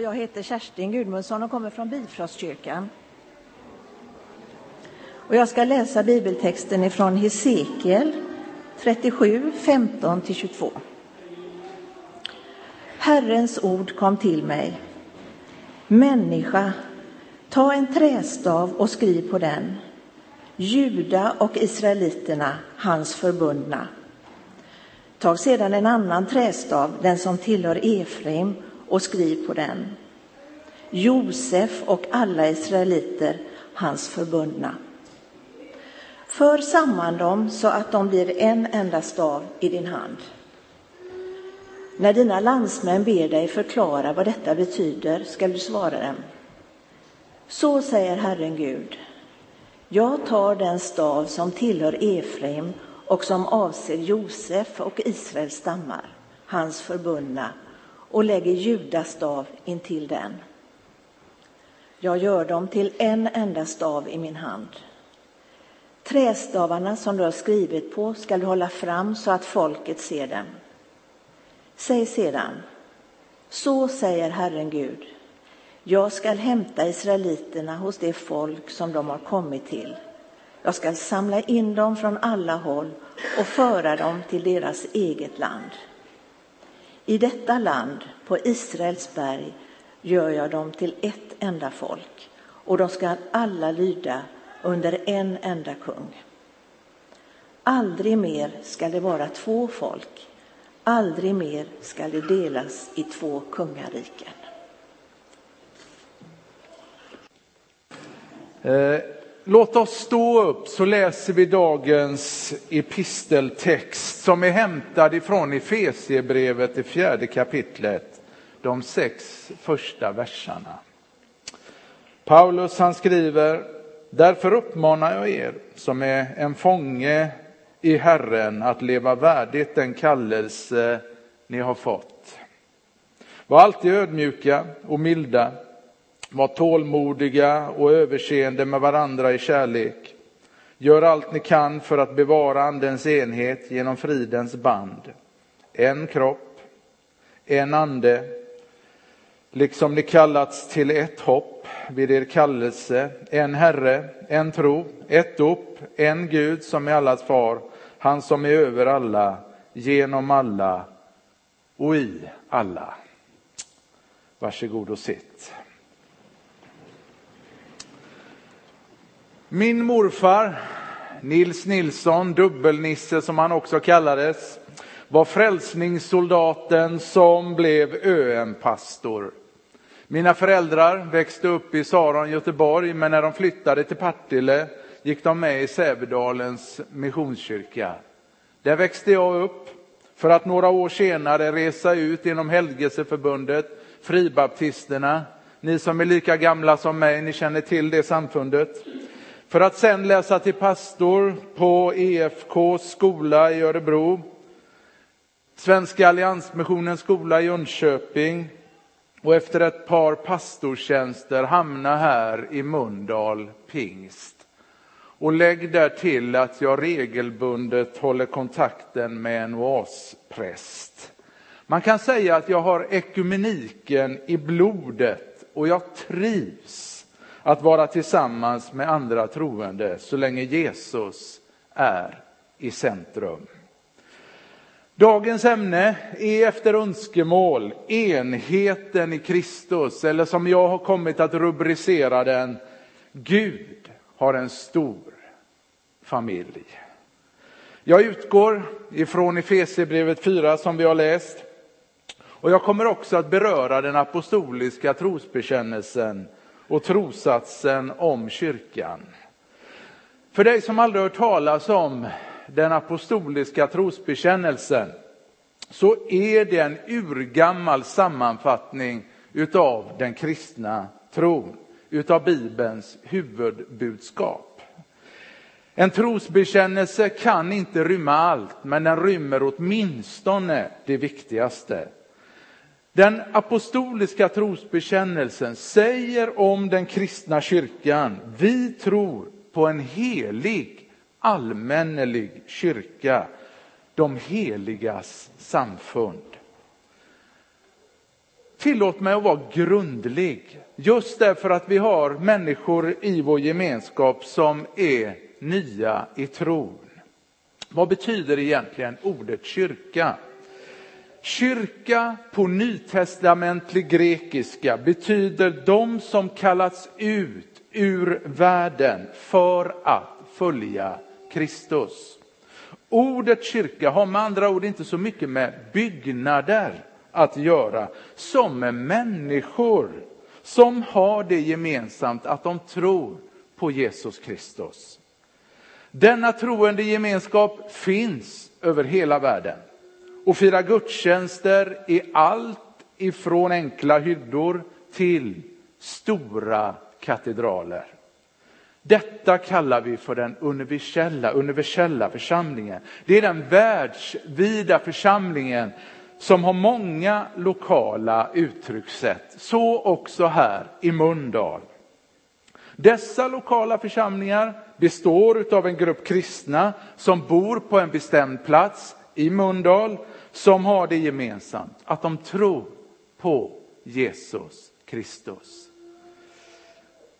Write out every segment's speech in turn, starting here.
Jag heter Kerstin Gudmundsson och kommer från Bifrostkyrkan. Och jag ska läsa bibeltexten ifrån Hesekiel 37, 15-22. Herrens ord kom till mig. Människa, ta en trästav och skriv på den. Juda och israeliterna, hans förbundna. Tag sedan en annan trästav, den som tillhör Efraim, och skriv på den. Josef och alla israeliter, hans förbundna. För samman dem så att de blir en enda stav i din hand. När dina landsmän ber dig förklara vad detta betyder skall du svara dem. Så säger Herren Gud. Jag tar den stav som tillhör Efraim och som avser Josef och Israels stammar, hans förbundna, och lägger Judas stav intill den. Jag gör dem till en enda stav i min hand. Trästavarna som du har skrivit på skall du hålla fram så att folket ser dem. Säg sedan, så säger Herren Gud, jag skall hämta israeliterna hos det folk som de har kommit till. Jag skall samla in dem från alla håll och föra dem till deras eget land. I detta land, på Israels berg, gör jag dem till ett enda folk och de skall alla lyda under en enda kung. Aldrig mer skall det vara två folk, aldrig mer skall det delas i två kungariken. Eh, Låt oss stå upp så läser vi dagens episteltext som är hämtad ifrån Efesiebrevet, det fjärde kapitlet, de sex första verserna. Paulus han skriver, därför uppmanar jag er som är en fånge i Herren att leva värdigt den kallelse ni har fått. Var alltid ödmjuka och milda var tålmodiga och överseende med varandra i kärlek. Gör allt ni kan för att bevara Andens enhet genom fridens band. En kropp, en ande, liksom ni kallats till ett hopp vid er kallelse, en Herre, en tro, ett dop, en Gud som är allas far, han som är över alla, genom alla och i alla. Varsågod och sitt. Min morfar, Nils Nilsson, dubbelnisse som han också kallades, var frälsningssoldaten som blev ÖM-pastor. Mina föräldrar växte upp i Saron, Göteborg, men när de flyttade till Partille gick de med i Sävedalens missionskyrka. Där växte jag upp för att några år senare resa ut inom Helgelseförbundet, Fribaptisterna. Ni som är lika gamla som mig, ni känner till det samfundet. För att sen läsa till pastor på EFK skola i Örebro, Svenska alliansmissionens skola i Jönköping och efter ett par pastortjänster hamna här i Mundal pingst. Och lägg där till att jag regelbundet håller kontakten med en oaspräst. Man kan säga att jag har ekumeniken i blodet och jag trivs att vara tillsammans med andra troende så länge Jesus är i centrum. Dagens ämne är efter önskemål enheten i Kristus, eller som jag har kommit att rubricera den, Gud har en stor familj. Jag utgår ifrån Efesierbrevet 4 som vi har läst. Och jag kommer också att beröra den apostoliska trosbekännelsen och trosatsen om kyrkan. För dig som aldrig hört talas om den apostoliska trosbekännelsen så är det en urgammal sammanfattning utav den kristna tron, utav Bibelns huvudbudskap. En trosbekännelse kan inte rymma allt, men den rymmer åtminstone det viktigaste. Den apostoliska trosbekännelsen säger om den kristna kyrkan, vi tror på en helig allmännelig kyrka, de heligas samfund. Tillåt mig att vara grundlig. Just därför att vi har människor i vår gemenskap som är nya i tron. Vad betyder egentligen ordet kyrka? Kyrka på nytestamentlig grekiska betyder de som kallats ut ur världen för att följa Kristus. Ordet kyrka har med andra ord inte så mycket med byggnader att göra som med människor som har det gemensamt att de tror på Jesus Kristus. Denna troende gemenskap finns över hela världen och fira gudstjänster i allt ifrån enkla hyddor till stora katedraler. Detta kallar vi för den universella, universella församlingen. Det är den världsvida församlingen som har många lokala uttryckssätt. Så också här i Mundal. Dessa lokala församlingar består av en grupp kristna som bor på en bestämd plats i Mundal som har det gemensamt att de tror på Jesus Kristus.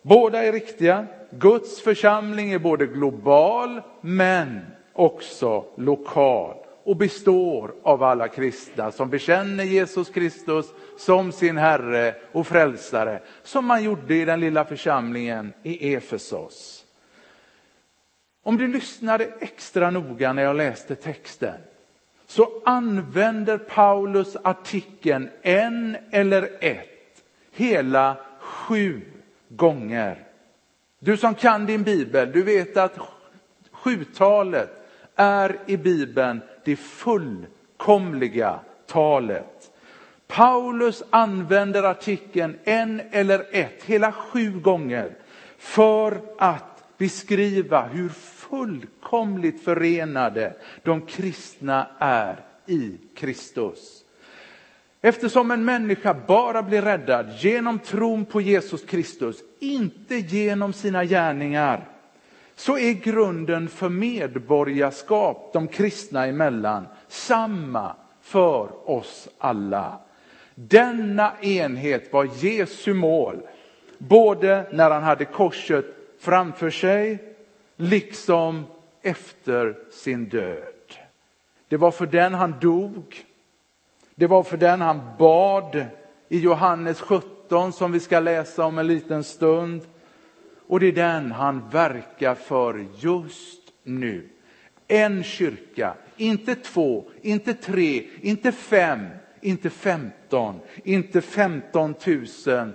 Båda är riktiga. Guds församling är både global men också lokal och består av alla kristna som bekänner Jesus Kristus som sin Herre och Frälsare, som man gjorde i den lilla församlingen i Efesos. Om du lyssnade extra noga när jag läste texten så använder Paulus artikeln en eller ett hela sju gånger. Du som kan din bibel, du vet att sjutalet är i bibeln det fullkomliga talet. Paulus använder artikeln en eller ett, hela sju gånger, för att beskriva hur fullkomligt förenade de kristna är i Kristus. Eftersom en människa bara blir räddad genom tron på Jesus Kristus, inte genom sina gärningar, så är grunden för medborgarskap de kristna emellan samma för oss alla. Denna enhet var Jesu mål, både när han hade korset framför sig, liksom efter sin död. Det var för den han dog. Det var för den han bad i Johannes 17 som vi ska läsa om en liten stund. Och det är den han verkar för just nu. En kyrka, inte två, inte tre, inte fem, inte femton, inte femton tusen,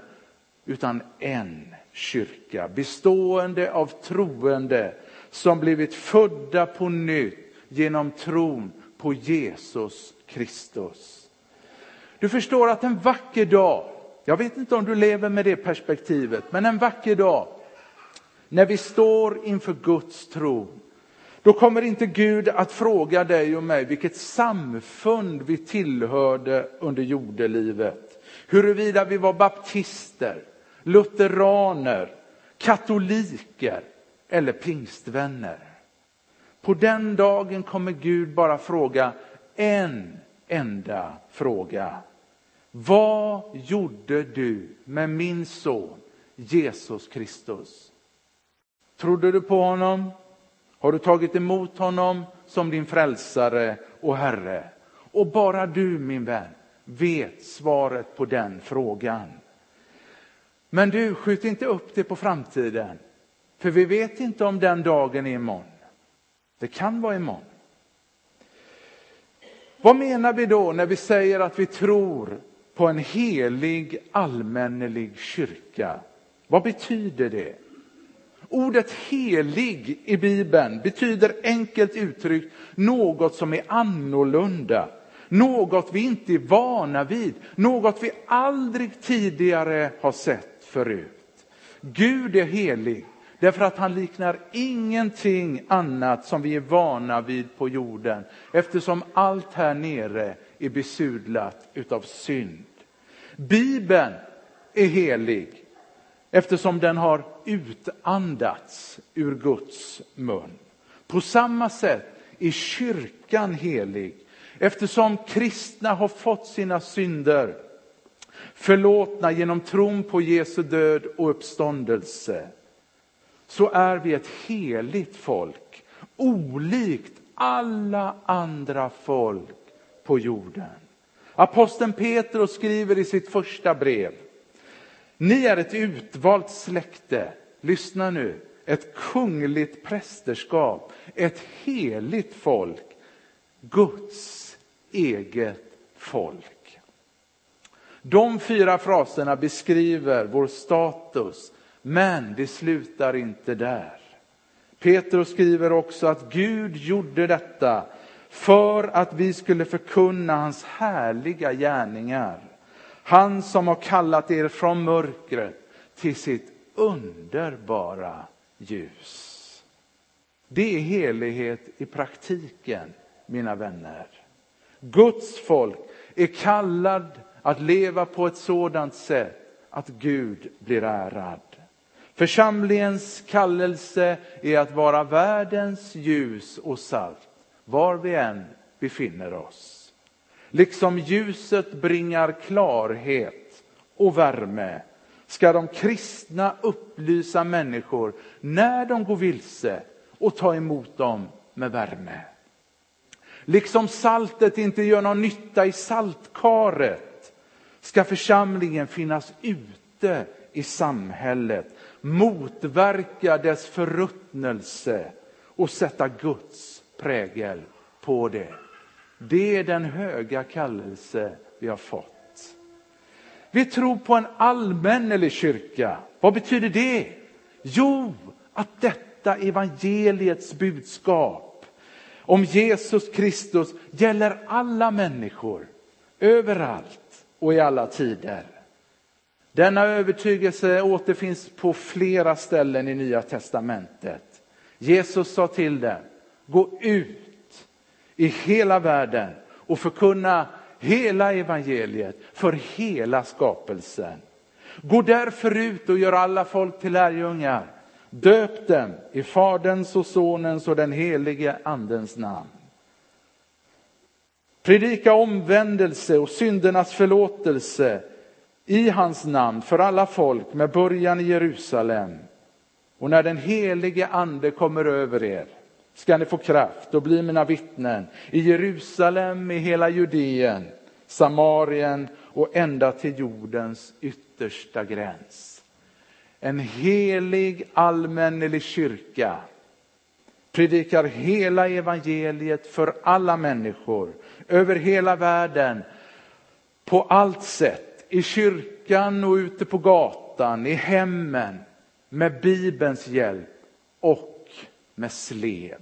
utan en kyrka bestående av troende som blivit födda på nytt genom tron på Jesus Kristus. Du förstår att en vacker dag, jag vet inte om du lever med det perspektivet, men en vacker dag när vi står inför Guds tron, då kommer inte Gud att fråga dig och mig vilket samfund vi tillhörde under jordelivet. Huruvida vi var baptister, lutheraner, katoliker eller pingstvänner. På den dagen kommer Gud bara fråga en enda fråga. Vad gjorde du med min son Jesus Kristus? Trodde du på honom? Har du tagit emot honom som din frälsare och Herre? Och bara du min vän vet svaret på den frågan. Men du, skjut inte upp det på framtiden. För vi vet inte om den dagen är imorgon. Det kan vara imorgon. Vad menar vi då när vi säger att vi tror på en helig allmännelig kyrka? Vad betyder det? Ordet helig i Bibeln betyder enkelt uttryckt något som är annorlunda, något vi inte är vana vid, något vi aldrig tidigare har sett förut. Gud är helig därför att han liknar ingenting annat som vi är vana vid på jorden eftersom allt här nere är besudlat utav synd. Bibeln är helig eftersom den har utandats ur Guds mun. På samma sätt är kyrkan helig eftersom kristna har fått sina synder förlåtna genom tron på Jesu död och uppståndelse, så är vi ett heligt folk, olikt alla andra folk på jorden. Aposteln Petrus skriver i sitt första brev, ni är ett utvalt släkte, lyssna nu, ett kungligt prästerskap, ett heligt folk, Guds eget folk. De fyra fraserna beskriver vår status, men det slutar inte där. Petrus skriver också att Gud gjorde detta för att vi skulle förkunna hans härliga gärningar. Han som har kallat er från mörkret till sitt underbara ljus. Det är helighet i praktiken, mina vänner. Guds folk är kallad att leva på ett sådant sätt att Gud blir ärad. Församlingens kallelse är att vara världens ljus och salt, var vi än befinner oss. Liksom ljuset bringar klarhet och värme ska de kristna upplysa människor när de går vilse och ta emot dem med värme. Liksom saltet inte gör någon nytta i saltkaret ska församlingen finnas ute i samhället, motverka dess förruttnelse och sätta Guds prägel på det. Det är den höga kallelse vi har fått. Vi tror på en allmännelig kyrka. Vad betyder det? Jo, att detta evangeliets budskap om Jesus Kristus gäller alla människor, överallt och i alla tider. Denna övertygelse återfinns på flera ställen i Nya testamentet. Jesus sa till dem, gå ut i hela världen och förkunna hela evangeliet för hela skapelsen. Gå därför ut och gör alla folk till lärjungar. Döp dem i Faderns och Sonens och den helige Andens namn. Predika omvändelse och syndernas förlåtelse i hans namn för alla folk med början i Jerusalem. Och när den helige ande kommer över er ska ni få kraft och bli mina vittnen i Jerusalem, i hela Judeen, Samarien och ända till jordens yttersta gräns. En helig allmännelig kyrka predikar hela evangeliet för alla människor över hela världen på allt sätt, i kyrkan och ute på gatan, i hemmen, med Bibelns hjälp och med slev.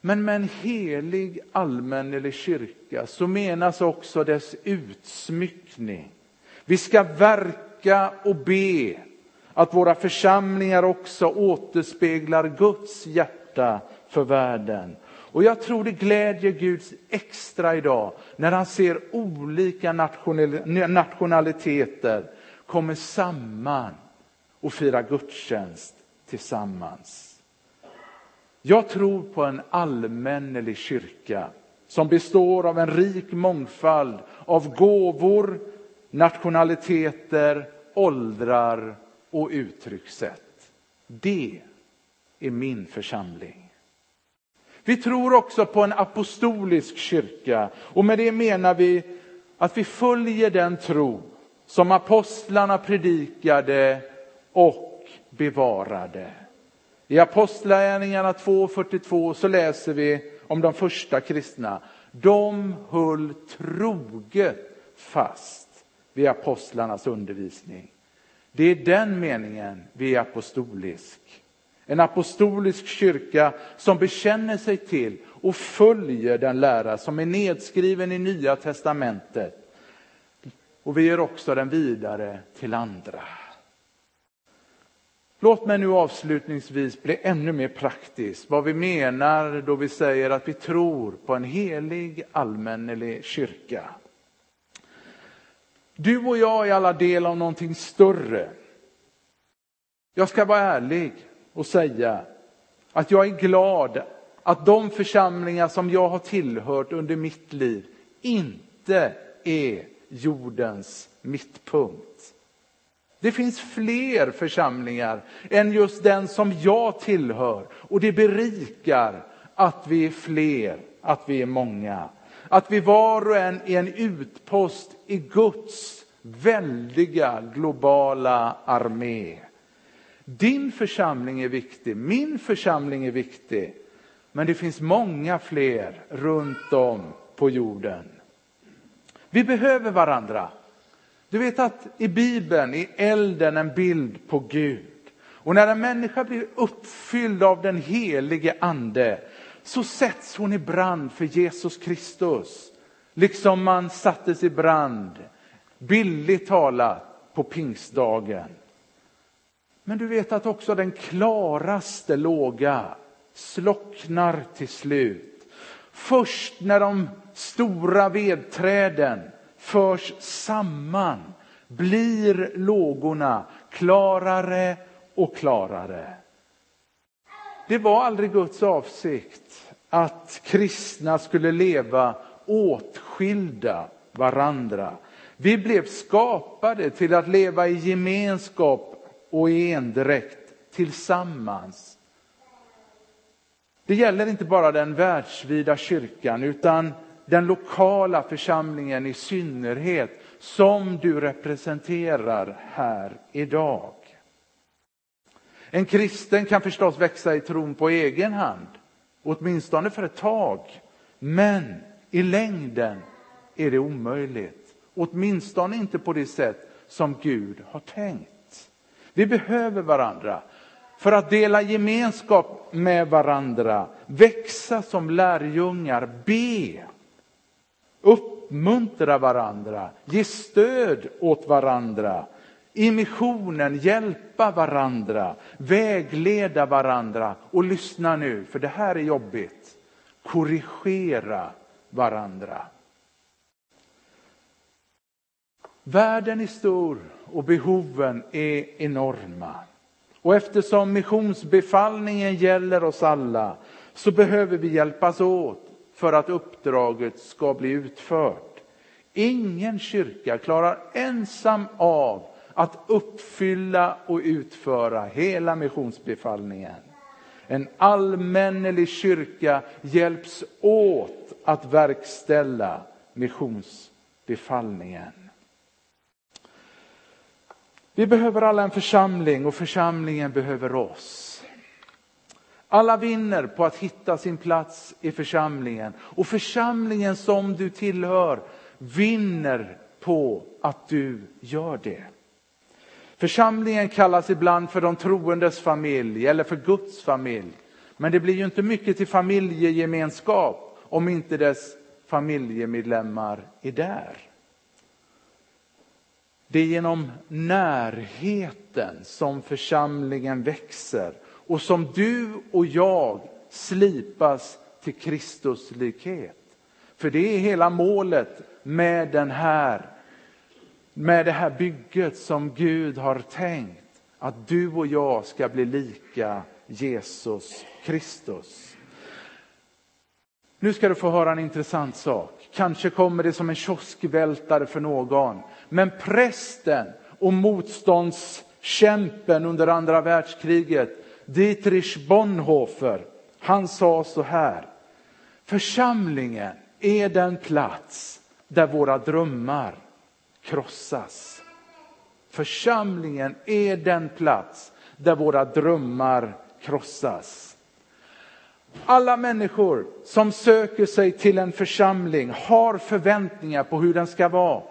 Men med en helig allmännelig kyrka så menas också dess utsmyckning. Vi ska verka och be att våra församlingar också återspeglar Guds hjärta för världen. Och jag tror det glädjer Gud extra idag när han ser olika nationaliteter kommer samman och fira gudstjänst tillsammans. Jag tror på en allmännelig kyrka som består av en rik mångfald av gåvor, nationaliteter, åldrar och uttryckssätt. Det är min församling. Vi tror också på en apostolisk kyrka och med det menar vi att vi följer den tro som apostlarna predikade och bevarade. I Apostlagärningarna 2.42 så läser vi om de första kristna. De höll troget fast vid apostlarnas undervisning. Det är den meningen vi är apostolisk. En apostolisk kyrka som bekänner sig till och följer den lära som är nedskriven i Nya testamentet. Och vi ger också den vidare till andra. Låt mig nu avslutningsvis bli ännu mer praktisk vad vi menar då vi säger att vi tror på en helig allmännelig kyrka. Du och jag är alla del av någonting större. Jag ska vara ärlig och säga att jag är glad att de församlingar som jag har tillhört under mitt liv inte är jordens mittpunkt. Det finns fler församlingar än just den som jag tillhör och det berikar att vi är fler, att vi är många. Att vi var och en är en utpost i Guds väldiga globala armé. Din församling är viktig, min församling är viktig. Men det finns många fler runt om på jorden. Vi behöver varandra. Du vet att i Bibeln är elden en bild på Gud. Och när en människa blir uppfylld av den helige ande så sätts hon i brand för Jesus Kristus. Liksom man sattes i brand, billigt talat, på pingstdagen. Men du vet att också den klaraste låga slocknar till slut. Först när de stora vedträden förs samman blir lågorna klarare och klarare. Det var aldrig Guds avsikt att kristna skulle leva åtskilda varandra. Vi blev skapade till att leva i gemenskap och i endräkt tillsammans. Det gäller inte bara den världsvida kyrkan utan den lokala församlingen i synnerhet som du representerar här idag. En kristen kan förstås växa i tron på egen hand, åtminstone för ett tag. Men i längden är det omöjligt, åtminstone inte på det sätt som Gud har tänkt. Vi behöver varandra för att dela gemenskap med varandra, växa som lärjungar, be, uppmuntra varandra, ge stöd åt varandra, i missionen hjälpa varandra, vägleda varandra och lyssna nu, för det här är jobbigt, korrigera varandra. Världen är stor och behoven är enorma. Och eftersom missionsbefallningen gäller oss alla så behöver vi hjälpas åt för att uppdraget ska bli utfört. Ingen kyrka klarar ensam av att uppfylla och utföra hela missionsbefallningen. En allmännelig kyrka hjälps åt att verkställa missionsbefallningen. Vi behöver alla en församling och församlingen behöver oss. Alla vinner på att hitta sin plats i församlingen och församlingen som du tillhör vinner på att du gör det. Församlingen kallas ibland för de troendes familj eller för Guds familj. Men det blir ju inte mycket till familjegemenskap om inte dess familjemedlemmar är där. Det är genom närheten som församlingen växer och som du och jag slipas till Kristuslikhet. För det är hela målet med den här med det här bygget som Gud har tänkt. Att du och jag ska bli lika Jesus Kristus. Nu ska du få höra en intressant sak. Kanske kommer det som en kioskvältare för någon. Men prästen och motståndskämpen under andra världskriget, Dietrich Bonhoeffer, han sa så här. Församlingen är den plats där våra drömmar krossas. Församlingen är den plats där våra drömmar krossas. Alla människor som söker sig till en församling har förväntningar på hur den ska vara.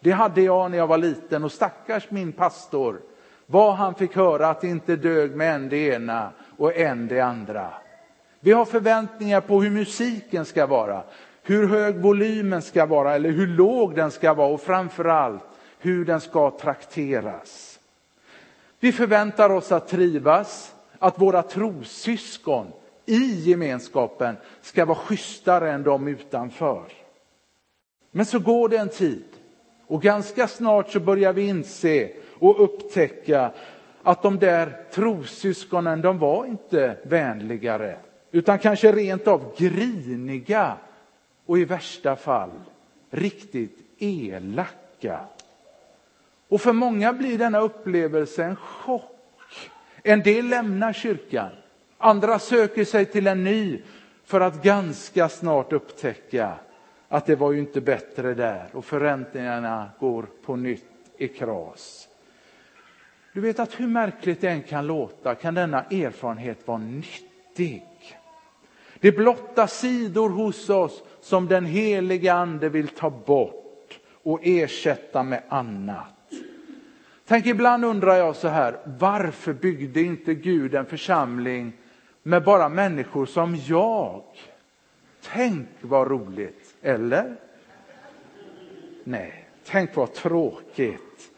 Det hade jag när jag var liten och stackars min pastor, vad han fick höra att det inte dög med en det ena och en det andra. Vi har förväntningar på hur musiken ska vara, hur hög volymen ska vara eller hur låg den ska vara och framförallt hur den ska trakteras. Vi förväntar oss att trivas, att våra trossyskon i gemenskapen ska vara schysstare än de utanför. Men så går det en tid och ganska snart så börjar vi inse och upptäcka att de där trossyskonen, de var inte vänligare utan kanske rent av griniga och i värsta fall riktigt elaka. Och för många blir denna upplevelse en chock. En del lämnar kyrkan, andra söker sig till en ny för att ganska snart upptäcka att det var ju inte bättre där och förväntningarna går på nytt i kras. Du vet att hur märkligt det än kan låta kan denna erfarenhet vara nyttig. Det blotta sidor hos oss som den heliga ande vill ta bort och ersätta med annat. Tänk ibland undrar jag så här, varför byggde inte Gud en församling med bara människor som jag? Tänk vad roligt, eller? Nej, tänk vad tråkigt.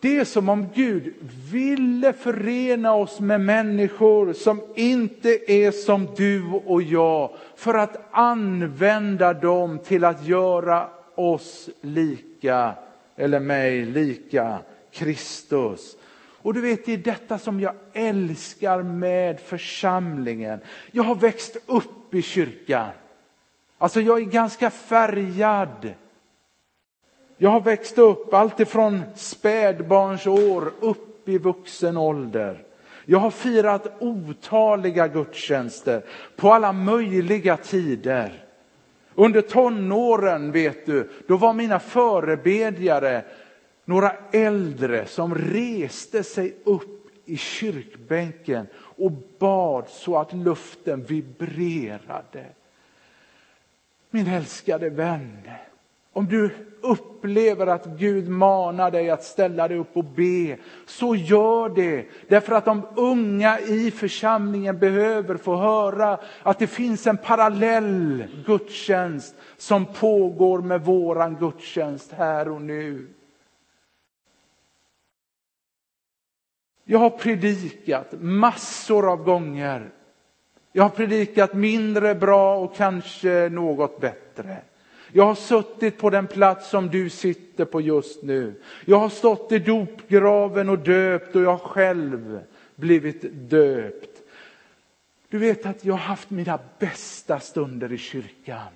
Det är som om Gud ville förena oss med människor som inte är som du och jag för att använda dem till att göra oss lika, eller mig lika, Kristus. Och du vet, det är detta som jag älskar med församlingen. Jag har växt upp i kyrkan. Alltså jag är ganska färgad jag har växt upp alltifrån spädbarnsår upp i vuxen ålder. Jag har firat otaliga gudstjänster på alla möjliga tider. Under tonåren, vet du, då var mina förebedjare några äldre som reste sig upp i kyrkbänken och bad så att luften vibrerade. Min älskade vän, om du upplever att Gud manar dig att ställa dig upp och be, så gör det. Därför att de unga i församlingen behöver få höra att det finns en parallell gudstjänst som pågår med våran gudstjänst här och nu. Jag har predikat massor av gånger. Jag har predikat mindre bra och kanske något bättre. Jag har suttit på den plats som du sitter på just nu. Jag har stått i dopgraven och döpt och jag har själv blivit döpt. Du vet att jag har haft mina bästa stunder i kyrkan.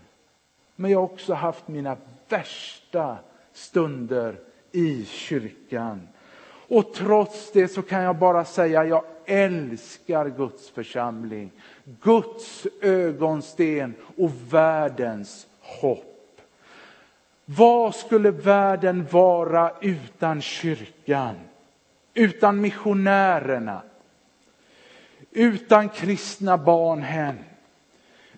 Men jag har också haft mina värsta stunder i kyrkan. Och trots det så kan jag bara säga jag älskar Guds församling. Guds ögonsten och världens hopp. Vad skulle världen vara utan kyrkan? Utan missionärerna? Utan kristna barnhem?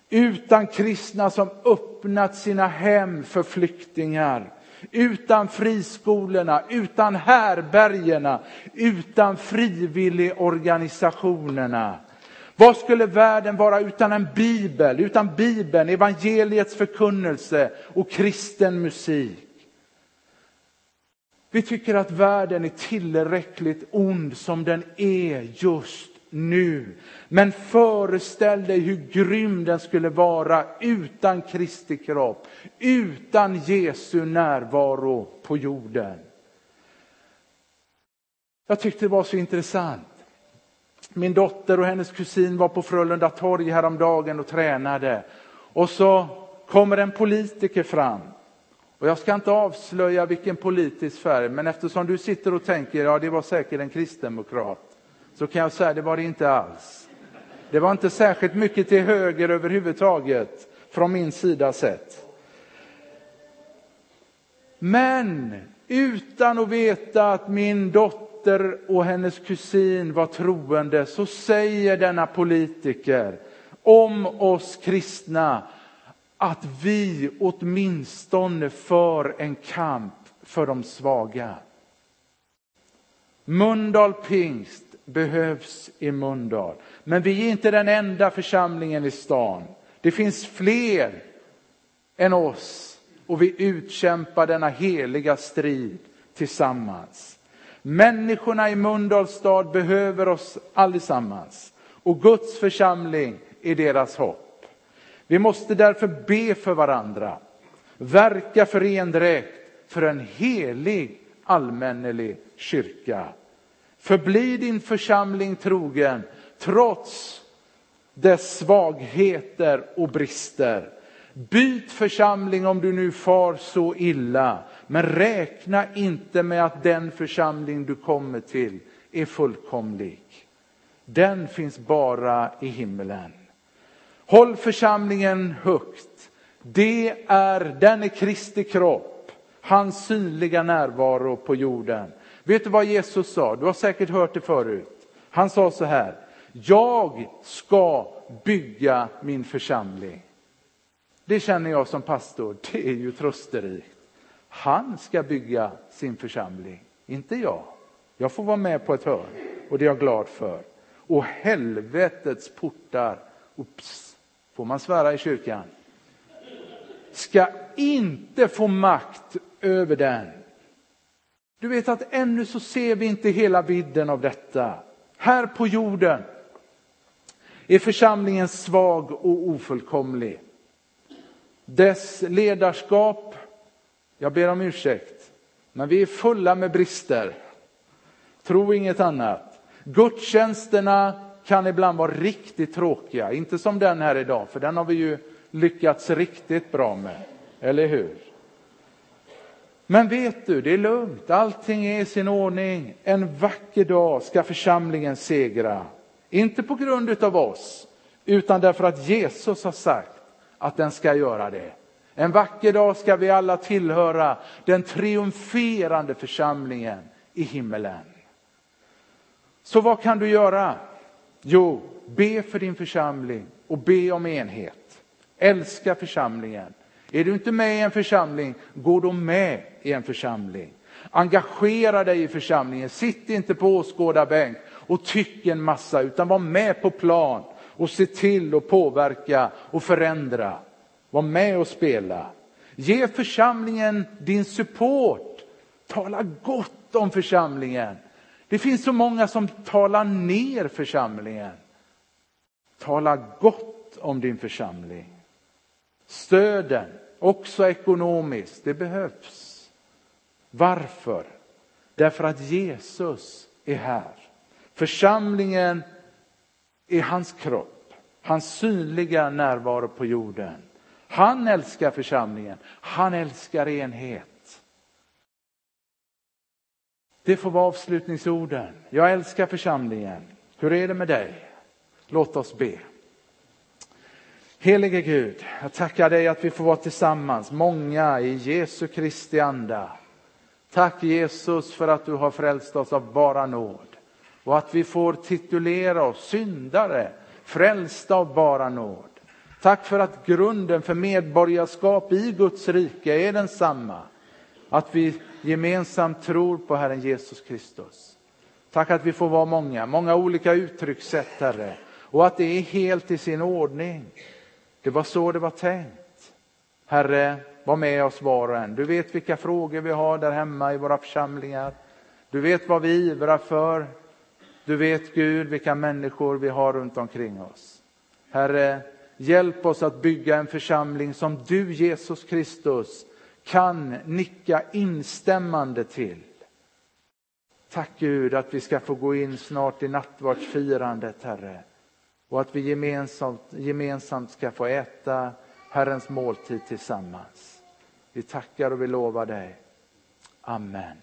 Utan kristna som öppnat sina hem för flyktingar? Utan friskolorna, utan härbergerna, utan frivilligorganisationerna? Vad skulle världen vara utan en bibel, utan bibeln, evangeliets förkunnelse och kristen musik? Vi tycker att världen är tillräckligt ond som den är just nu. Men föreställ dig hur grym den skulle vara utan Kristi kropp, utan Jesu närvaro på jorden. Jag tyckte det var så intressant. Min dotter och hennes kusin var på Frölunda torg häromdagen och tränade. Och så kommer en politiker fram. Och jag ska inte avslöja vilken politisk färg, men eftersom du sitter och tänker, ja det var säkert en kristdemokrat, så kan jag säga det var det inte alls. Det var inte särskilt mycket till höger överhuvudtaget, från min sida sett. Men utan att veta att min dotter dotter och hennes kusin var troende så säger denna politiker om oss kristna att vi åtminstone för en kamp för de svaga. Mundal pingst behövs i Mundal. Men vi är inte den enda församlingen i stan. Det finns fler än oss och vi utkämpar denna heliga strid tillsammans. Människorna i Mölndals stad behöver oss allesammans och Guds församling är deras hopp. Vi måste därför be för varandra, verka för endräkt, för en helig allmännelig kyrka. Förbli din församling trogen trots dess svagheter och brister. Byt församling om du nu far så illa. Men räkna inte med att den församling du kommer till är fullkomlig. Den finns bara i himmelen. Håll församlingen högt. Det är, den är Kristi kropp, hans synliga närvaro på jorden. Vet du vad Jesus sa? Du har säkert hört det förut. Han sa så här, jag ska bygga min församling. Det känner jag som pastor, det är ju trösterikt. Han ska bygga sin församling, inte jag. Jag får vara med på ett hörn och det är jag glad för. Och helvetets portar, ups, får man svära i kyrkan? Ska inte få makt över den. Du vet att ännu så ser vi inte hela vidden av detta. Här på jorden är församlingen svag och ofullkomlig. Dess ledarskap, jag ber om ursäkt, men vi är fulla med brister. Tro inget annat. Gudstjänsterna kan ibland vara riktigt tråkiga, inte som den här idag, för den har vi ju lyckats riktigt bra med, eller hur? Men vet du, det är lugnt, allting är i sin ordning. En vacker dag ska församlingen segra. Inte på grund av oss, utan därför att Jesus har sagt att den ska göra det. En vacker dag ska vi alla tillhöra den triumferande församlingen i himmelen. Så vad kan du göra? Jo, be för din församling och be om enhet. Älska församlingen. Är du inte med i en församling, gå då med i en församling. Engagera dig i församlingen, sitt inte på åskådarbänk och tyck en massa, utan var med på plan och se till att påverka och förändra. Var med och spela. Ge församlingen din support. Tala gott om församlingen. Det finns så många som talar ner församlingen. Tala gott om din församling. Stöden, också ekonomiskt, det behövs. Varför? Därför att Jesus är här. Församlingen är hans kropp, hans synliga närvaro på jorden. Han älskar församlingen, han älskar enhet. Det får vara avslutningsorden. Jag älskar församlingen. Hur är det med dig? Låt oss be. Helige Gud, jag tackar dig att vi får vara tillsammans, många i Jesu Kristi anda. Tack Jesus för att du har frälst oss av bara nåd och att vi får titulera oss syndare, frälsta av bara nåd. Tack för att grunden för medborgarskap i Guds rike är densamma. Att vi gemensamt tror på Herren Jesus Kristus. Tack att vi får vara många, många olika uttryckssätt Herre. Och att det är helt i sin ordning. Det var så det var tänkt. Herre, var med oss var och en. Du vet vilka frågor vi har där hemma i våra församlingar. Du vet vad vi ivrar för. Du vet Gud vilka människor vi har runt omkring oss. Herre, hjälp oss att bygga en församling som du Jesus Kristus kan nicka instämmande till. Tack Gud att vi ska få gå in snart i nattvardsfirandet Herre och att vi gemensamt, gemensamt ska få äta Herrens måltid tillsammans. Vi tackar och vi lovar dig. Amen.